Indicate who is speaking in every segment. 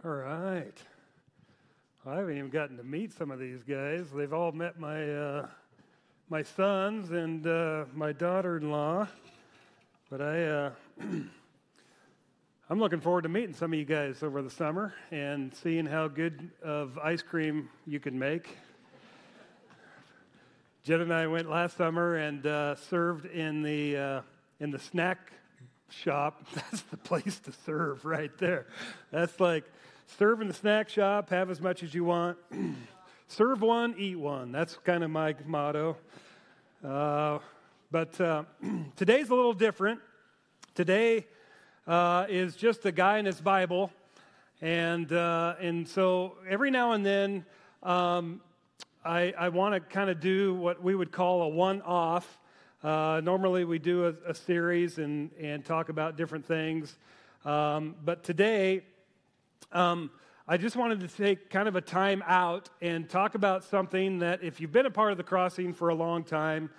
Speaker 1: All right. I haven't even gotten to meet some of these guys. They've all met my uh, my sons and uh, my daughter-in-law, but I uh, I'm looking forward to meeting some of you guys over the summer and seeing how good of ice cream you can make. Jen and I went last summer and uh, served in the uh, in the snack shop. That's the place to serve right there. That's like serve in the snack shop, have as much as you want. serve one, eat one. That's kind of my motto. Uh, but uh, today's a little different. Today uh, is just a guy in his Bible. And, uh, and so every now and then, um, I, I want to kind of do what we would call a one off. Uh, normally, we do a, a, series and, and talk about different things. Um, but today, um, I just wanted to take kind of a time out and talk about something that, if you've been a part of the crossing for a long time,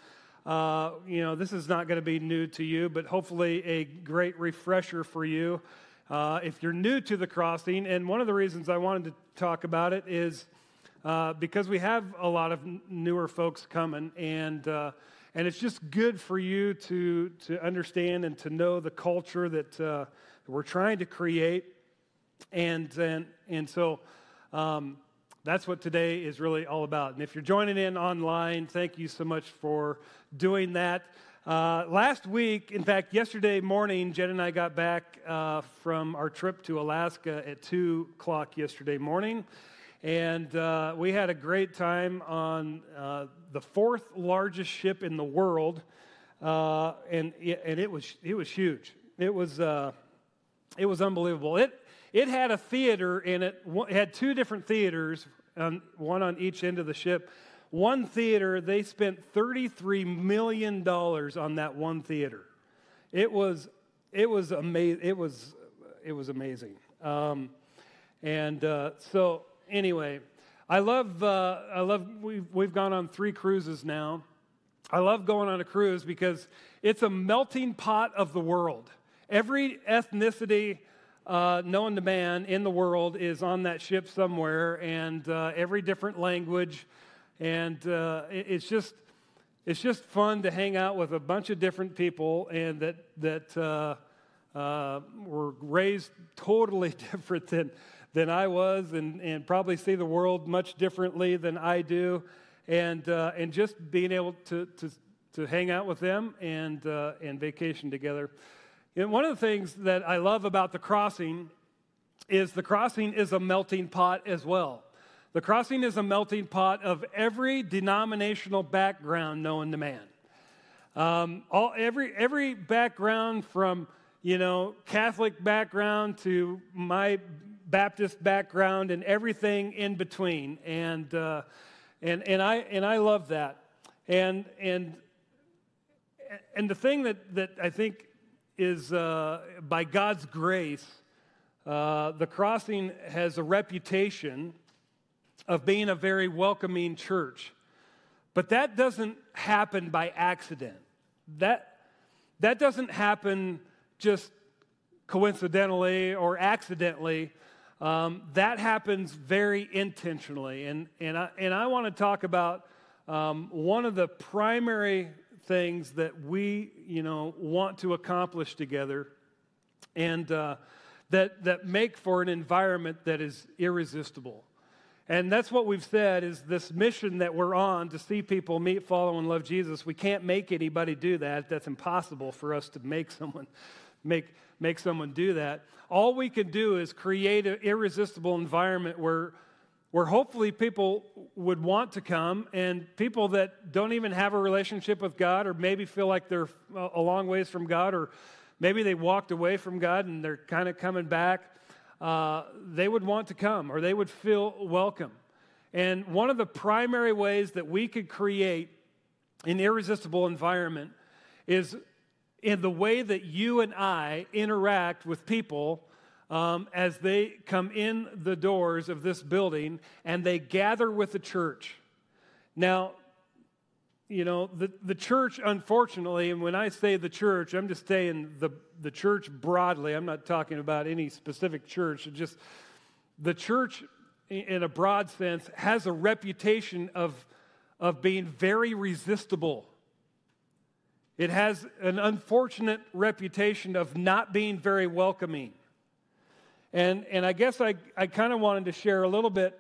Speaker 1: uh, you know, this is not going to be new to you, but hopefully a great refresher for you uh, if you're new to the crossing. And one of the reasons I wanted to talk about it is uh, because we have a lot of newer folks coming, and uh, and it's just good for you to to understand and to know the culture that uh, we're trying to create, and and and so. Um, that's what today is really all about. And if you're joining in online, thank you so much for doing that. Uh, last week, in fact, yesterday morning, Jen and I got back uh, from our trip to Alaska at 2 o'clock yesterday morning. And uh, we had a great time on uh, the fourth largest ship in the world. Uh, and, and it, was, it was huge. It was, uh, it was unbelievable. It, it had a theater in it. It had two different theaters, um, one on each end of the ship. One theater, they spent $33 million on that one theater. It was, it was, ama- it was, it was amazing. Um, and uh, so, anyway, I love, uh, I love we've, we've gone on three cruises now. I love going on a cruise because it's a melting pot of the world. Every ethnicity, uh, known to man in the world is on that ship somewhere, and uh, every different language. And uh, it, it's just it's just fun to hang out with a bunch of different people and that that uh, uh, were raised totally different than than I was, and, and probably see the world much differently than I do, and uh, and just being able to to to hang out with them and and vacation together. One of the things that I love about the crossing is the crossing is a melting pot as well. The crossing is a melting pot of every denominational background known to man. Um, all, every, every background from, you know, Catholic background to my Baptist background and everything in between. And, uh, and, and, I, and I love that. And, and, and the thing that, that I think is uh, by God's grace, uh, the crossing has a reputation of being a very welcoming church. But that doesn't happen by accident. That, that doesn't happen just coincidentally or accidentally. Um, that happens very intentionally. And, and I, and I want to talk about um, one of the primary things that we, you know, want to accomplish together and uh, that, that make for an environment that is irresistible. And that's what we've said is this mission that we're on to see people meet, follow, and love Jesus. We can't make anybody do that. That's impossible for us to make someone make, make someone do that. All we can do is create an irresistible environment where where hopefully people would want to come and people that don't even have a relationship with God or maybe feel like they're a long ways from God or maybe they walked away from God and they're kind of coming back, uh, they would want to come or they would feel welcome. And one of the primary ways that we could create an irresistible environment is in the way that you and I interact with people um, as they come in the doors of this building and they gather with the church. Now, you know, the, the church, unfortunately, and when I say the church, I'm just saying the, the church broadly. I'm not talking about any specific church. Just the church, in a broad sense, has a reputation of, of being very resistible. It has an unfortunate reputation of not being very welcoming. And, and I guess I, I kind of wanted to share a little bit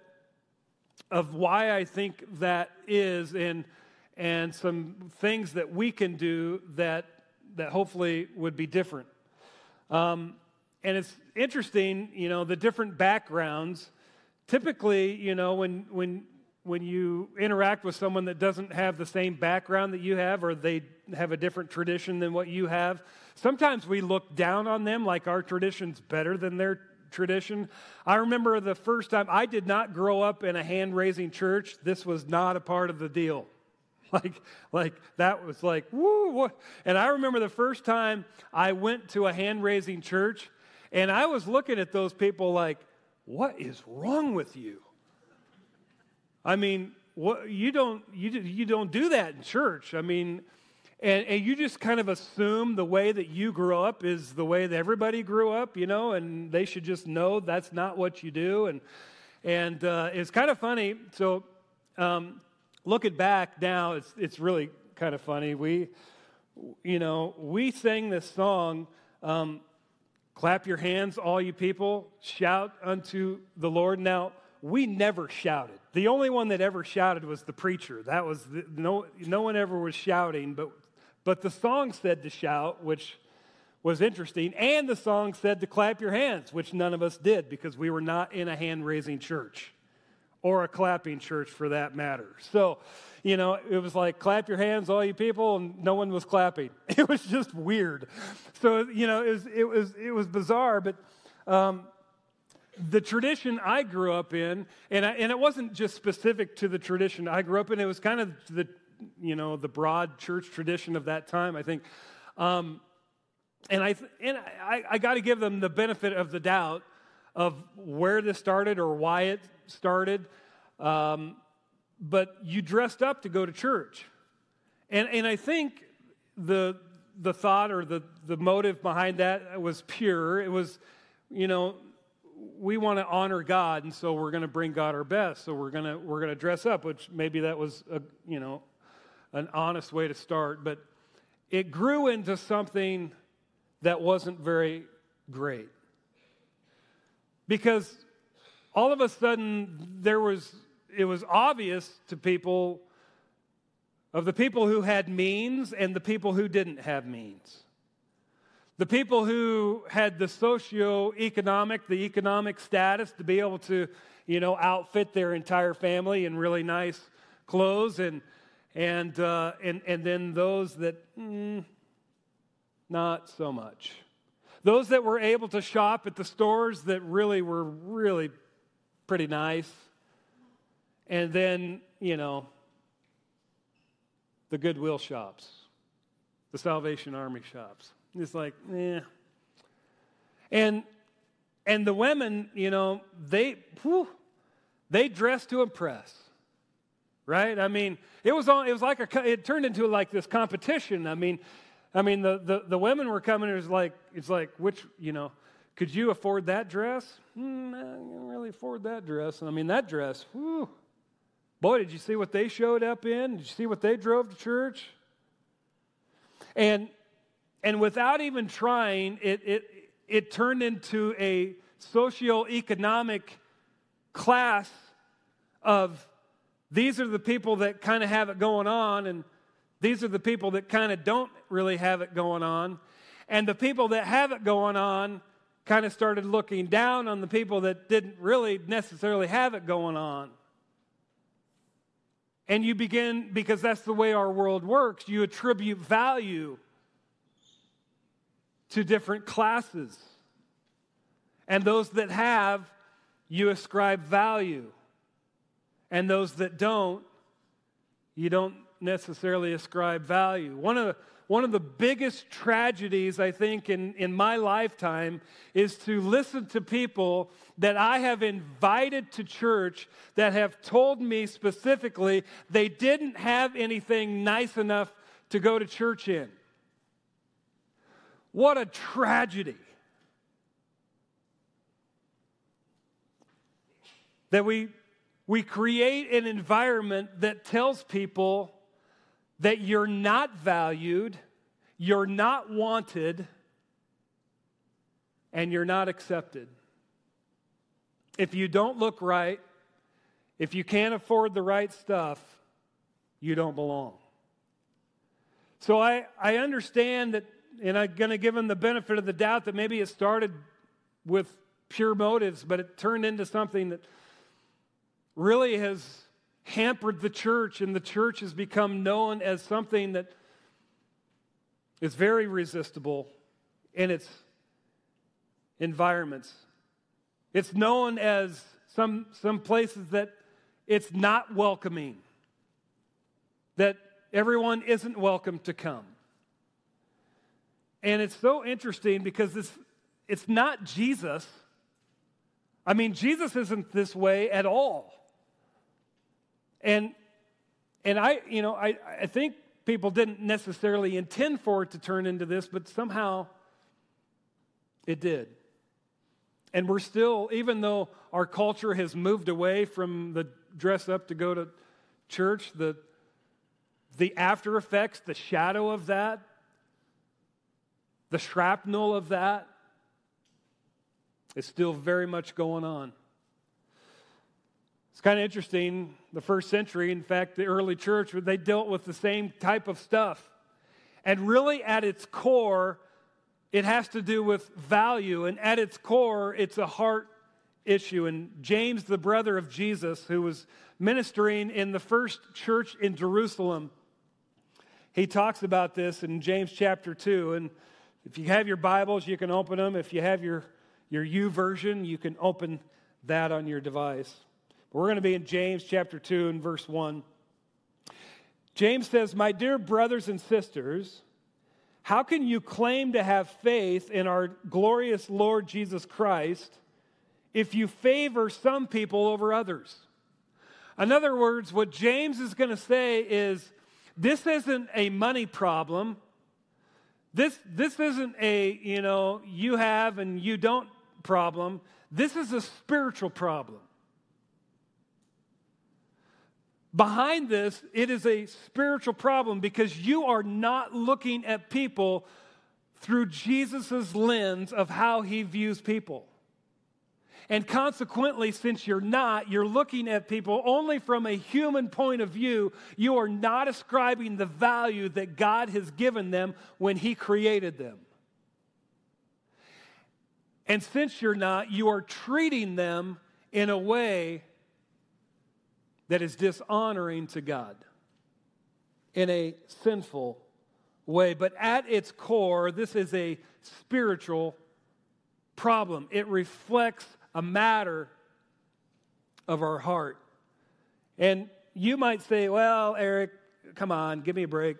Speaker 1: of why I think that is and, and some things that we can do that, that hopefully would be different. Um, and it's interesting, you know, the different backgrounds. Typically, you know, when, when, when you interact with someone that doesn't have the same background that you have or they have a different tradition than what you have, sometimes we look down on them like our tradition's better than their tradition. I remember the first time I did not grow up in a hand raising church. This was not a part of the deal. Like, like that was like, woo. And I remember the first time I went to a hand raising church, and I was looking at those people like, what is wrong with you? I mean, what, you, don't, you, you don't do that in church. I mean, and, and you just kind of assume the way that you grew up is the way that everybody grew up, you know, and they should just know that's not what you do. And, and uh, it's kind of funny. So, um, looking back now, it's, it's really kind of funny. We, you know, we sang this song, um, Clap Your Hands, All You People, Shout Unto the Lord. Now, we never shouted. The only one that ever shouted was the preacher. That was, the, no, no one ever was shouting, but, but the song said to shout, which was interesting. And the song said to clap your hands, which none of us did because we were not in a hand raising church or a clapping church for that matter. So, you know, it was like, clap your hands, all you people, and no one was clapping. It was just weird. So, you know, it was, it was, it was bizarre, but um, the tradition I grew up in, and, I, and it wasn't just specific to the tradition I grew up in, it was kind of the, you know, the broad church tradition of that time, I think. Um, and I, and I, I got to give them the benefit of the doubt of where this started or why it started. Um, but you dressed up to go to church. And, and I think the, the thought or the, the motive behind that was pure. It was, you know, we want to honor God, and so we're going to bring God our best. So we're going to we're going to dress up, which maybe that was a you know an honest way to start, but it grew into something that wasn't very great. Because all of a sudden there was it was obvious to people of the people who had means and the people who didn't have means. The people who had the socio-economic the economic status to be able to you know outfit their entire family in really nice clothes and and uh, and and then those that mm, not so much those that were able to shop at the stores that really were really pretty nice. And then, you know, the Goodwill shops, the Salvation Army shops. It's like, eh. And and the women, you know, they whew, they dress to impress. Right? I mean, it was all, it was like a it turned into like this competition. I mean, I mean, the, the, the women were coming, it was like, it's like, which, you know, could you afford that dress? Mm, I can't really afford that dress. And I mean, that dress, whew. Boy, did you see what they showed up in? Did you see what they drove to church? And, and without even trying, it, it, it turned into a socioeconomic class of these are the people that kind of have it going on, and these are the people that kind of don't really have it going on. And the people that have it going on kind of started looking down on the people that didn't really necessarily have it going on. And you begin, because that's the way our world works, you attribute value to different classes. And those that have, you ascribe value. And those that don't, you don't necessarily ascribe value. One of the, one of the biggest tragedies, I think, in, in my lifetime is to listen to people that I have invited to church that have told me specifically they didn't have anything nice enough to go to church in. What a tragedy. that we, we create an environment that tells people that you're not valued, you're not wanted, and you're not accepted. If you don't look right, if you can't afford the right stuff, you don't belong. So I, I understand that, and I'm going to give him the benefit of the doubt that maybe it started with pure motives, but it turned into something that really has hampered the church, and the church has become known as something that is very resistible in its environments. It's known as some, some places that it's not welcoming, that everyone isn't welcome to come. And it's so interesting because this, it's not Jesus. I mean, Jesus isn't this way at all. And, and I, you know, I, I think people didn't necessarily intend for it to turn into this, but somehow it did. And we're still, even though our culture has moved away from the dress up to go to church, the, the after effects, the shadow of that, the shrapnel of that is still very much going on. It's kind of interesting. The first century, in fact, the early church, they dealt with the same type of stuff. And really, at its core, it has to do with value. And at its core, it's a heart issue. And James, the brother of Jesus, who was ministering in the first church in Jerusalem, he talks about this in James chapter 2. And if you have your Bibles, you can open them. If you have your, your YouVersion, you can open that on your device. We're going to be in James chapter 2 and verse 1. James says, My dear brothers and sisters, how can you claim to have faith in our glorious Lord Jesus Christ if you favor some people over others? In other words, what James is going to say is this isn't a money problem. This, this isn't a, you know, you have and you don't problem. This is a spiritual problem. Behind this, it is a spiritual problem because you are not looking at people through Jesus' lens of how he views people. And consequently, since you're not, you're looking at people only from a human point of view. You are not ascribing the value that God has given them when He created them. And since you're not, you are treating them in a way that is dishonoring to God in a sinful way. But at its core, this is a spiritual problem. It reflects a matter of our heart. And you might say, well, Eric, come on, give me a break.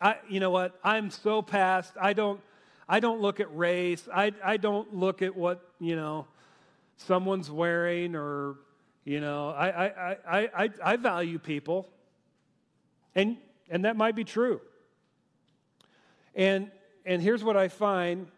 Speaker 1: I, you know what? I'm so past. I don't, I don't look at race. I, I don't look at what, you know, someone's wearing or you know, I, I, I, I, I value people, and, and that might be true. And, and here's what I find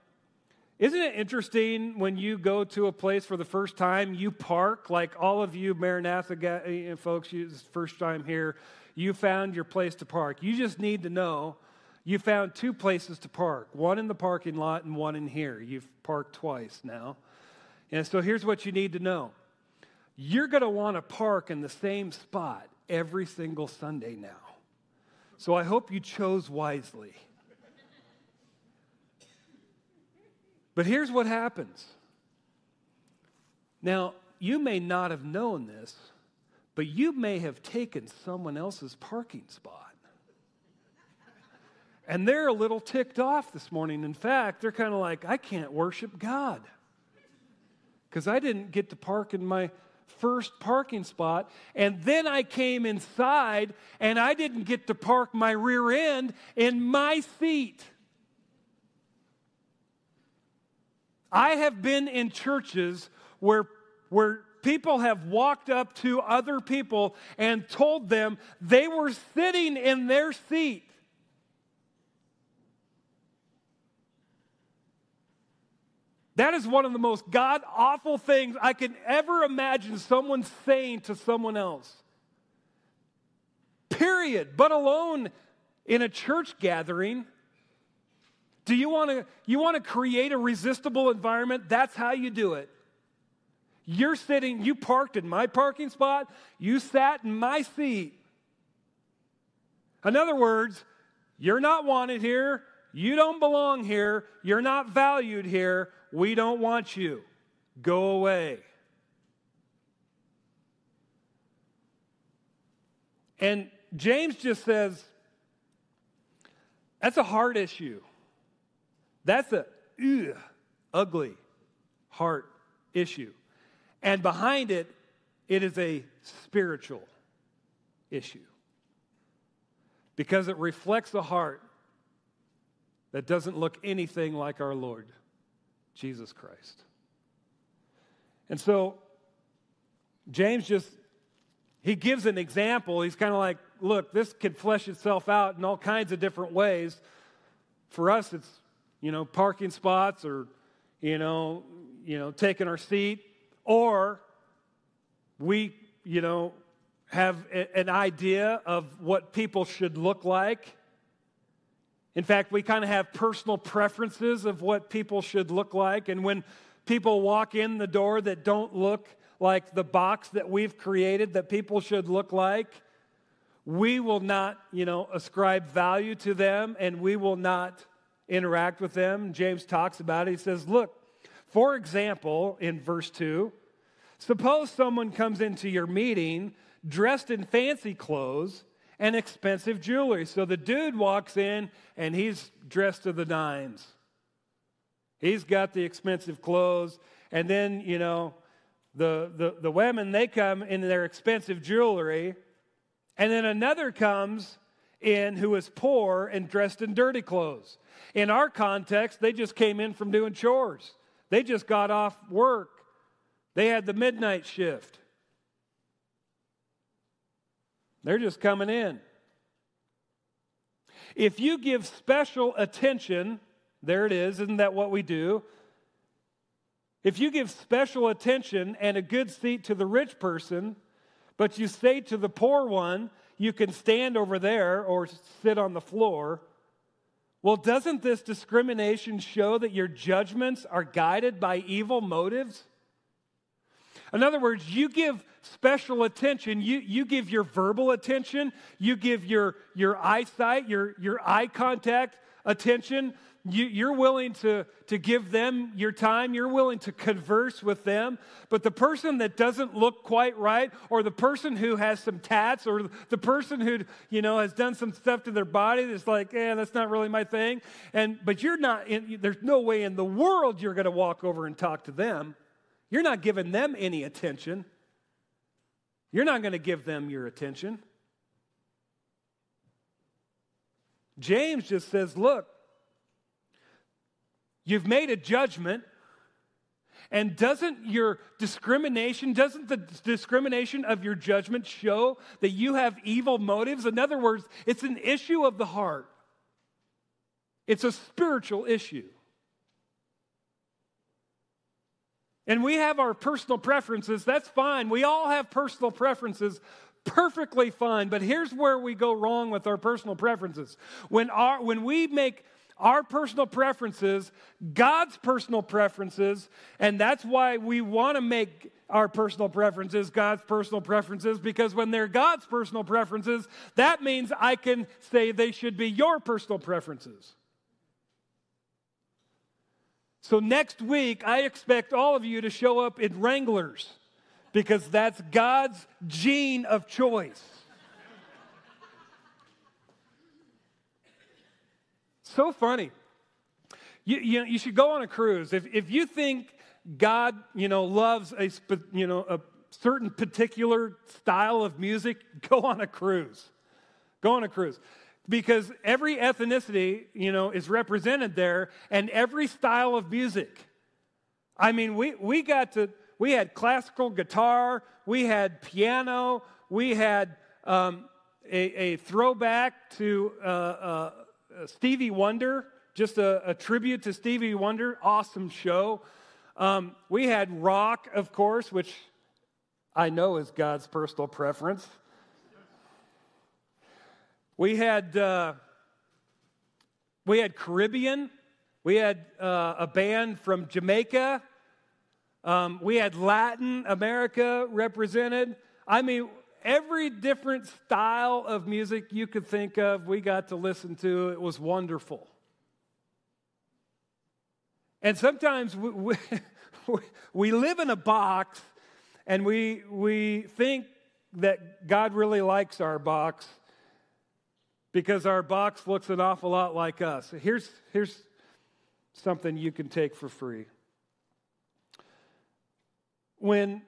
Speaker 1: isn't it interesting when you go to a place for the first time, you park, like all of you Maranatha eh, folks, you, first time here, you found your place to park. You just need to know you found two places to park one in the parking lot and one in here. You've parked twice now. And so here's what you need to know you're going to want to park in the same spot every single Sunday now. So I hope you chose wisely. But here's what happens. Now, you may not have known this, but you may have taken someone else's parking spot. And they're a little ticked off this morning. In fact, they're kind of like, I can't worship God because I didn't get to park in my first parking spot. And then I came inside and I didn't get to park my rear end in my seat. I have been in churches where, where people have walked up to other people and told them they were sitting in their seat. That is one of the most god awful things I can ever imagine someone saying to someone else. Period. But alone in a church gathering, do you want to you want to create a resistible environment? That's how you do it. You're sitting, you parked in my parking spot, you sat in my seat. In other words, you're not wanted here, you don't belong here, you're not valued here, we don't want you. Go away. And James just says, that's a heart issue. That's a ugh, ugly heart issue. And behind it, it is a spiritual issue because it reflects a heart that doesn't look anything like our Lord, Jesus Christ. And so, James just, he gives an example. He's kind of like, look, this could flesh itself out in all kinds of different ways. For us, it's, you know, parking spots or, you know, you know, taking our seat, or we, you know, have a, an idea of what people should look like. In fact, we kind of have personal preferences of what people should look like. And when people walk in the door that don't look like the box that we've created that people should look like, we will not, you know, ascribe value to them and we will not interact with them. James talks about it. He says, Look, for example, in verse 2, suppose someone comes into your meeting dressed in fancy clothes and expensive jewelry. So the dude walks in and he's dressed to the nines. He's got the expensive clothes. And then, you know, the, the, the women, they come in their expensive jewelry and then another comes in who is poor and dressed in dirty clothes. In our context, they just came in from doing chores. They just got off work. They had the midnight shift. They're just coming in. If you give special attention, there it is, isn't that what we do? If you give special attention and a good seat to the rich person, but you say to the poor one, you can stand over there or sit on the floor. Well, doesn't this discrimination show that your judgments are guided by evil motives? In other words, you give special attention, you, you give your verbal attention, you give your, your eyesight, your, your eye contact attention you, are willing to, to give them your time, you're willing to converse with them. But the person that doesn't look quite right, or the person who has some tats, or the person who you know has done some stuff to their body that's like, eh, that's not really my thing. And but you're not. In, there's no way in the world you're going to walk over and talk to them. You're not giving them any attention. You're not going to give them your attention. James just says, look, You've made a judgment. And doesn't your discrimination, doesn't the discrimination of your judgment show that you have evil motives? In other words, it's an issue of the heart, it's a spiritual issue. And we have our personal preferences, that's fine. We all have personal preferences, perfectly fine. But here's where we go wrong with our personal preferences. When, our, when we make our personal preferences, God's personal preferences, and that's why we want to make our personal preferences God's personal preferences because when they're God's personal preferences, that means I can say they should be your personal preferences. So next week, I expect all of you to show up in Wranglers because that's God's jean of choice. So funny. You, you, you should go on a cruise. If, if you think God, you know, loves a, you know, a certain particular style of music, go on a cruise. Go on a cruise. Because every ethnicity, you know, is represented there and every style of music. I mean, we, we got to, we had classical guitar, we had piano, we had um, a, a, throwback to uh, uh, Stevie Wonder, just a, a, tribute to Stevie Wonder. Awesome show. Um, we had rock, of course, which I know is God's personal preference. We had uh, we had Caribbean. We had uh, a band from Jamaica. Um, we had Latin America represented. I mean, every different style of music you could think of, we got to listen to. It was wonderful. And sometimes we, we, we live in a box and we, we think that God really likes our box because our box looks an awful lot like us. Here's, here's something you can take for free. When,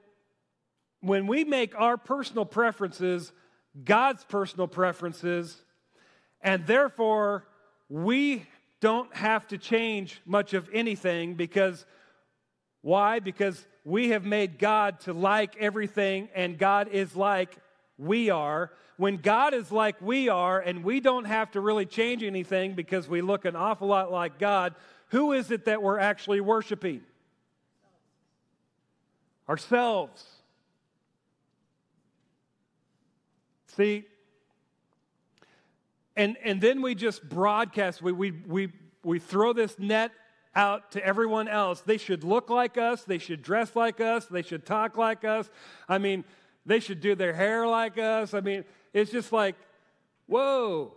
Speaker 1: when we make our personal preferences God's personal preferences, and therefore we don't have to change much of anything because why? Because we have made God to like everything, and God is like we are. When God is like we are, and we don't have to really change anything because we look an awful lot like God, who is it that we're actually worshiping? Ourselves. See, and, and then we just broadcast, we, we, we, we throw this net out to everyone else. They should look like us, they should dress like us, they should talk like us. I mean, they should do their hair like us. I mean, it's just like, whoa.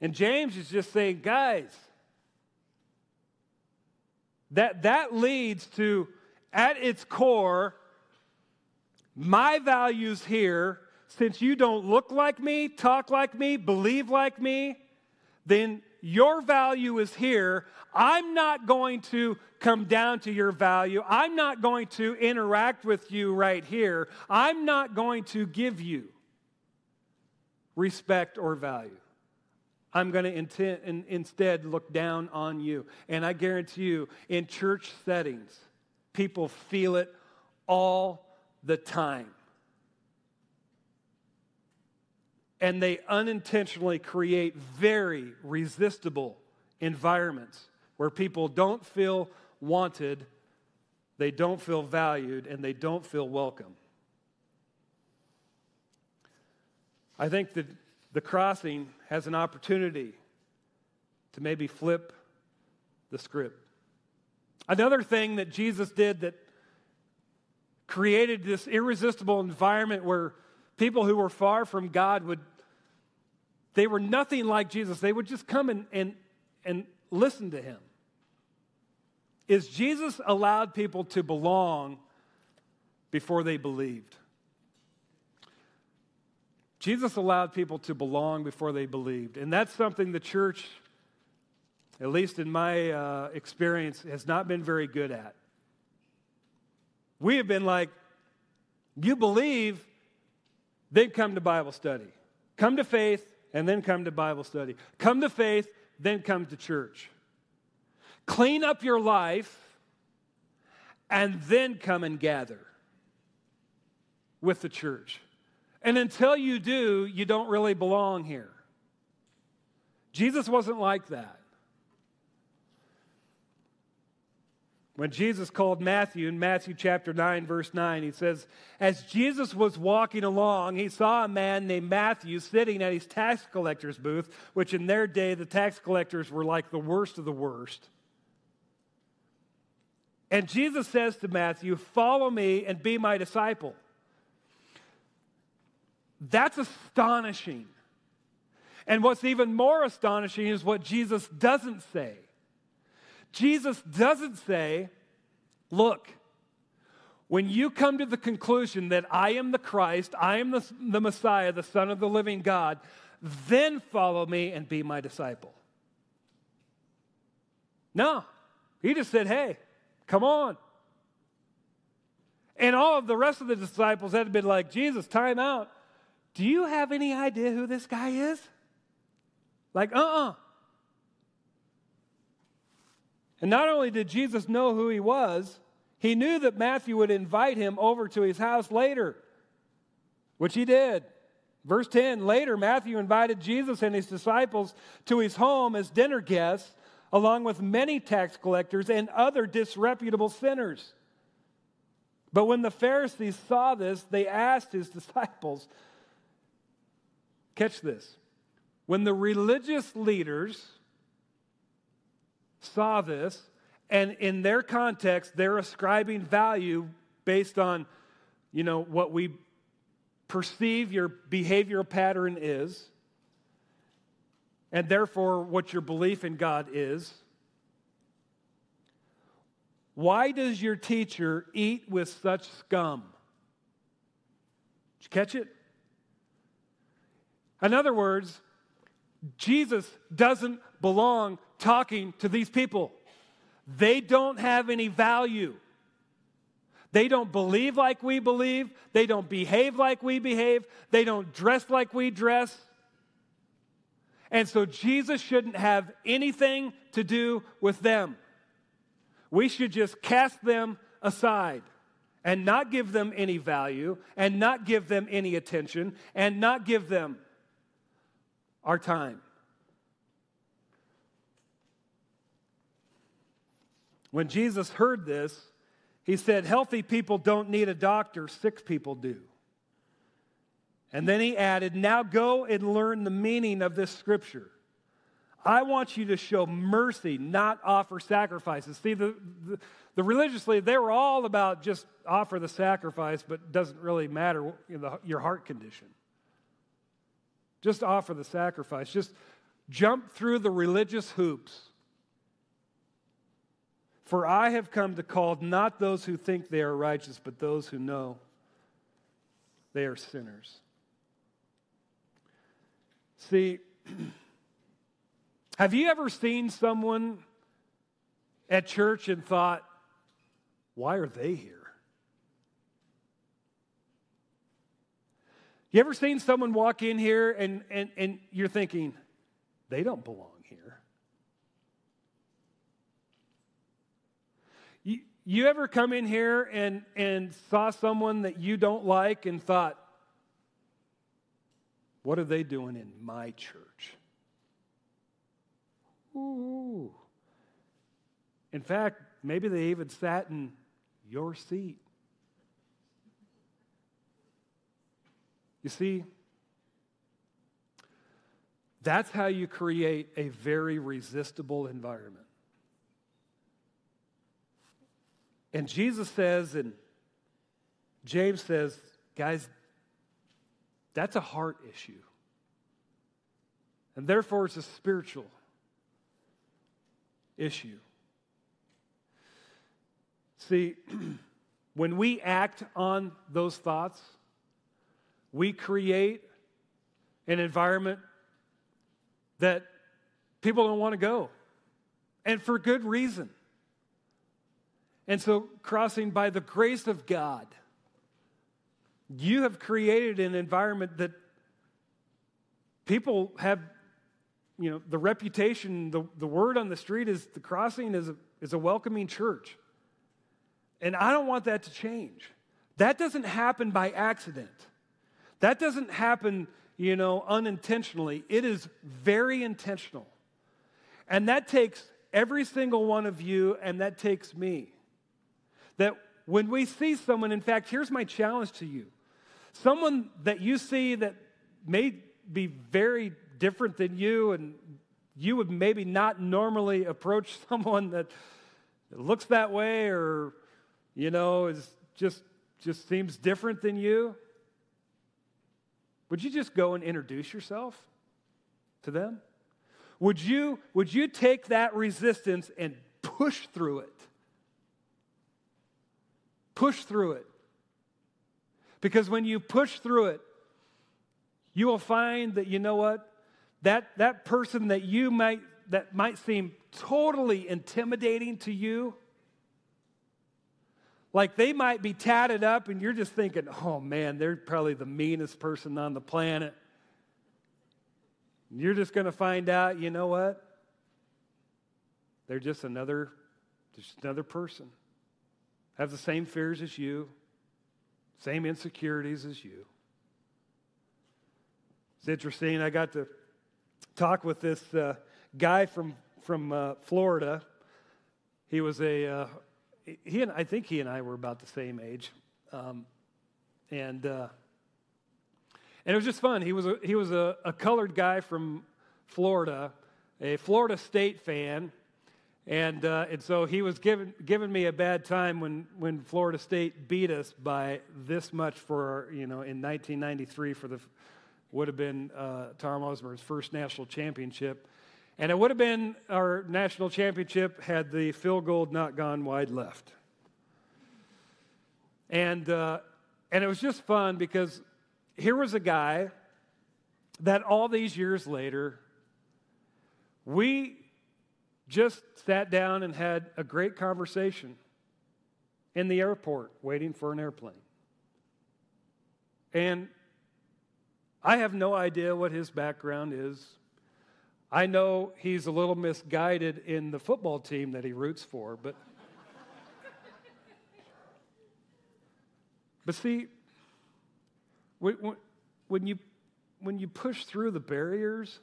Speaker 1: And James is just saying, guys, that, that leads to, at its core, my values here, since you don't look like me, talk like me, believe like me, then your value is here. I'm not going to come down to your value. I'm not going to interact with you right here. I'm not going to give you respect or value. I'm going to intent, in, instead look down on you. And I guarantee you, in church settings, people feel it all the time. And they unintentionally create very resistible environments where people don't feel wanted, they don't feel valued, and they don't feel welcome. I think that the crossing has an opportunity to maybe flip the script. Another thing that Jesus did that created this irresistible environment where people who were far from God would, they were nothing like Jesus. They would just come and, and, and listen to him. Is Jesus allowed people to belong before they believed? Jesus allowed people to belong before they believed. And that's something the church, at least in my uh, experience, has not been very good at. We have been like, you believe, then come to Bible study. Come to faith, and then come to Bible study. Come to faith, then come to church. Clean up your life, and then come and gather with the church. And until you do, you don't really belong here. Jesus wasn't like that. When Jesus called Matthew in Matthew chapter 9, verse 9, he says, As Jesus was walking along, he saw a man named Matthew sitting at his tax collector's booth, which in their day, the tax collectors were like the worst of the worst. And Jesus says to Matthew, Follow me and be my disciple. That's astonishing. And what's even more astonishing is what Jesus doesn't say. Jesus doesn't say, Look, when you come to the conclusion that I am the Christ, I am the, the Messiah, the Son of the living God, then follow me and be my disciple. No, he just said, Hey, come on. And all of the rest of the disciples had been like, Jesus, time out. Do you have any idea who this guy is? Like, uh uh-uh. uh and not only did Jesus know who he was, he knew that Matthew would invite him over to his house later, which he did. Verse 10 Later, Matthew invited Jesus and his disciples to his home as dinner guests. along with many tax collectors and other disreputable sinners. But when the Pharisees saw this, they asked his disciples, catch this, when the religious leaders saw this, and in their context, they're ascribing value based on, you know, what we perceive your behavioral pattern is, and therefore what your belief in God is. Why does your teacher eat with such scum? Did you catch it? In other words, Jesus doesn't belong talking to these people. They don't have any value. They don't believe like we believe. They don't behave like we behave. They don't dress like we dress. And so Jesus shouldn't have anything to do with them. We should just cast them aside and not give them any value and not give them any attention and not give them our time. When Jesus heard this, he said, Healthy people don't need a doctor, sick people do. And then he added, Now go and learn the meaning of this scripture. I want you to show mercy, not offer sacrifices. See, the, the, the religiously, they were all about just offer the sacrifice, but doesn't really matter you know, the, your heart condition. Just offer the sacrifice. Just jump through the religious hoops for I have come to call not those who think they are righteous, but those who know they are sinners. See, have you ever seen someone at church and thought, why are they here? You ever seen someone walk in here and, and, and you're thinking, they don't belong? You ever come in here and, and saw someone that you don't like and thought, what are they doing in my church? Ooh. In fact, maybe they even sat in your seat. You see, that's how you create a very resistible environment. And Jesus says, and James says, guys, that's a heart issue. And therefore, it's a spiritual issue. See, when we act on those thoughts, we create an environment that people don't want to go. And for good reason. And so, crossing by the grace of God, you have created an environment that people have, you know, the reputation, the, the word on the street is the crossing is a, is a welcoming church. And I don't want that to change. That doesn't happen by accident. That doesn't happen, you know, unintentionally. It is very intentional. And that takes every single one of you, and that takes me. That when we see someone, in fact, here's my challenge to you someone that you see that may be very different than you, and you would maybe not normally approach someone that looks that way or, you know, is just just seems different than you. Would you just go and introduce yourself to them? Would you, would you take that resistance and push through it? Push through it. Because when you push through it, you will find that you know what? That, that person that you might that might seem totally intimidating to you, like they might be tatted up and you're just thinking, oh man, they're probably the meanest person on the planet. You're just going to find out, you know what? They're just another, just another person have the same fears as you, same insecurities as you. It's interesting. I got to talk with this uh, guy from from uh, Florida. He was a, uh, he and I think he and I were about the same age. Um, and, uh, and it was just fun. He was, a, he was a, a colored guy from Florida, a Florida State fan. And, uh, and so he was giving, giving me a bad time when, when Florida State beat us by this much for, you know, in 1993 for the, would have been uh, Tom Osborne's first national championship. And it would have been our national championship had the field goal not gone wide left. And, uh, and it was just fun because here was a guy that all these years later, we just sat down and had a great conversation in the airport waiting for an airplane. And I have no idea what his background is. I know he's a little misguided in the football team that he roots for, but But see, when, you, when you push through the barriers,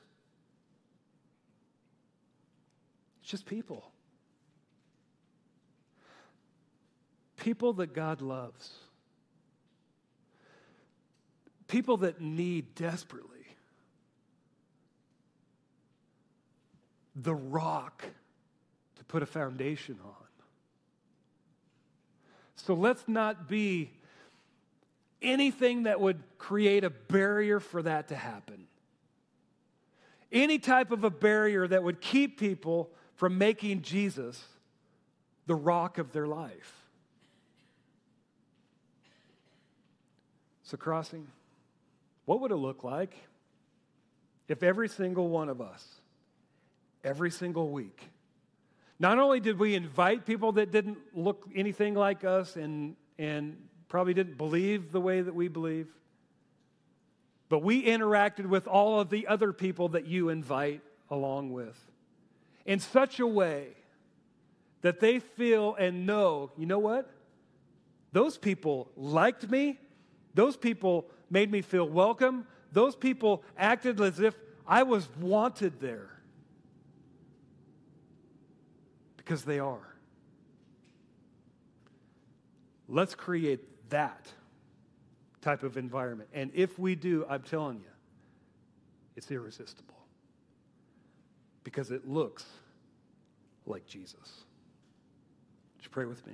Speaker 1: it's just people. People that God loves. People that need desperately the rock to put a foundation on. So let's not be anything that would create a barrier for that to happen. Any type of a barrier that would keep people from making Jesus the rock of their life. So, crossing, what would it look like if every single one of us, every single week, not only did we invite people that didn't look anything like us and, and probably didn't believe the way that we believe. But we interacted with all of the other people that you invite along with in such a way that they feel and know, you know what? Those people liked me. Those people made me feel welcome. Those people acted as if I was wanted there. Because they are. Let's create that type of environment. And if we do, I'm telling you, it's irresistible because it looks like Jesus. Just pray with me?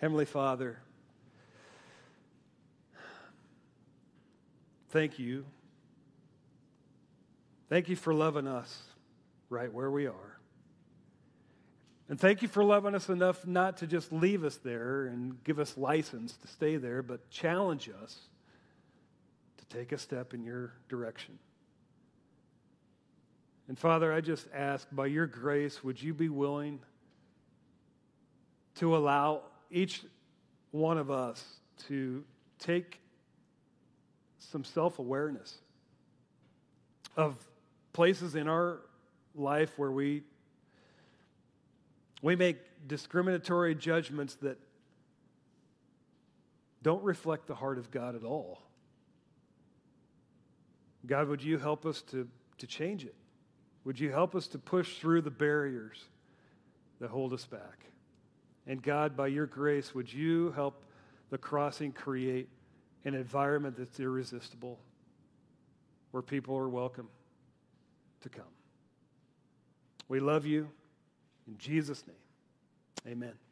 Speaker 1: Heavenly Father, thank you. Thank you for loving us right where we are. And thank you for loving us enough not to just leave us there and give us license to stay there, but challenge us to take a step in your direction. And Father, I just ask, by your grace, would you be willing to allow each one of us to take some self awareness of places in our life where we we make discriminatory judgments that don't reflect the heart of God at all. God, would you help us to, to change it? Would you help us to push through the barriers that hold us back? And God, by your grace, would you help the crossing create an environment that's irresistible where people are welcome to come? We love you. In Jesus' name, amen.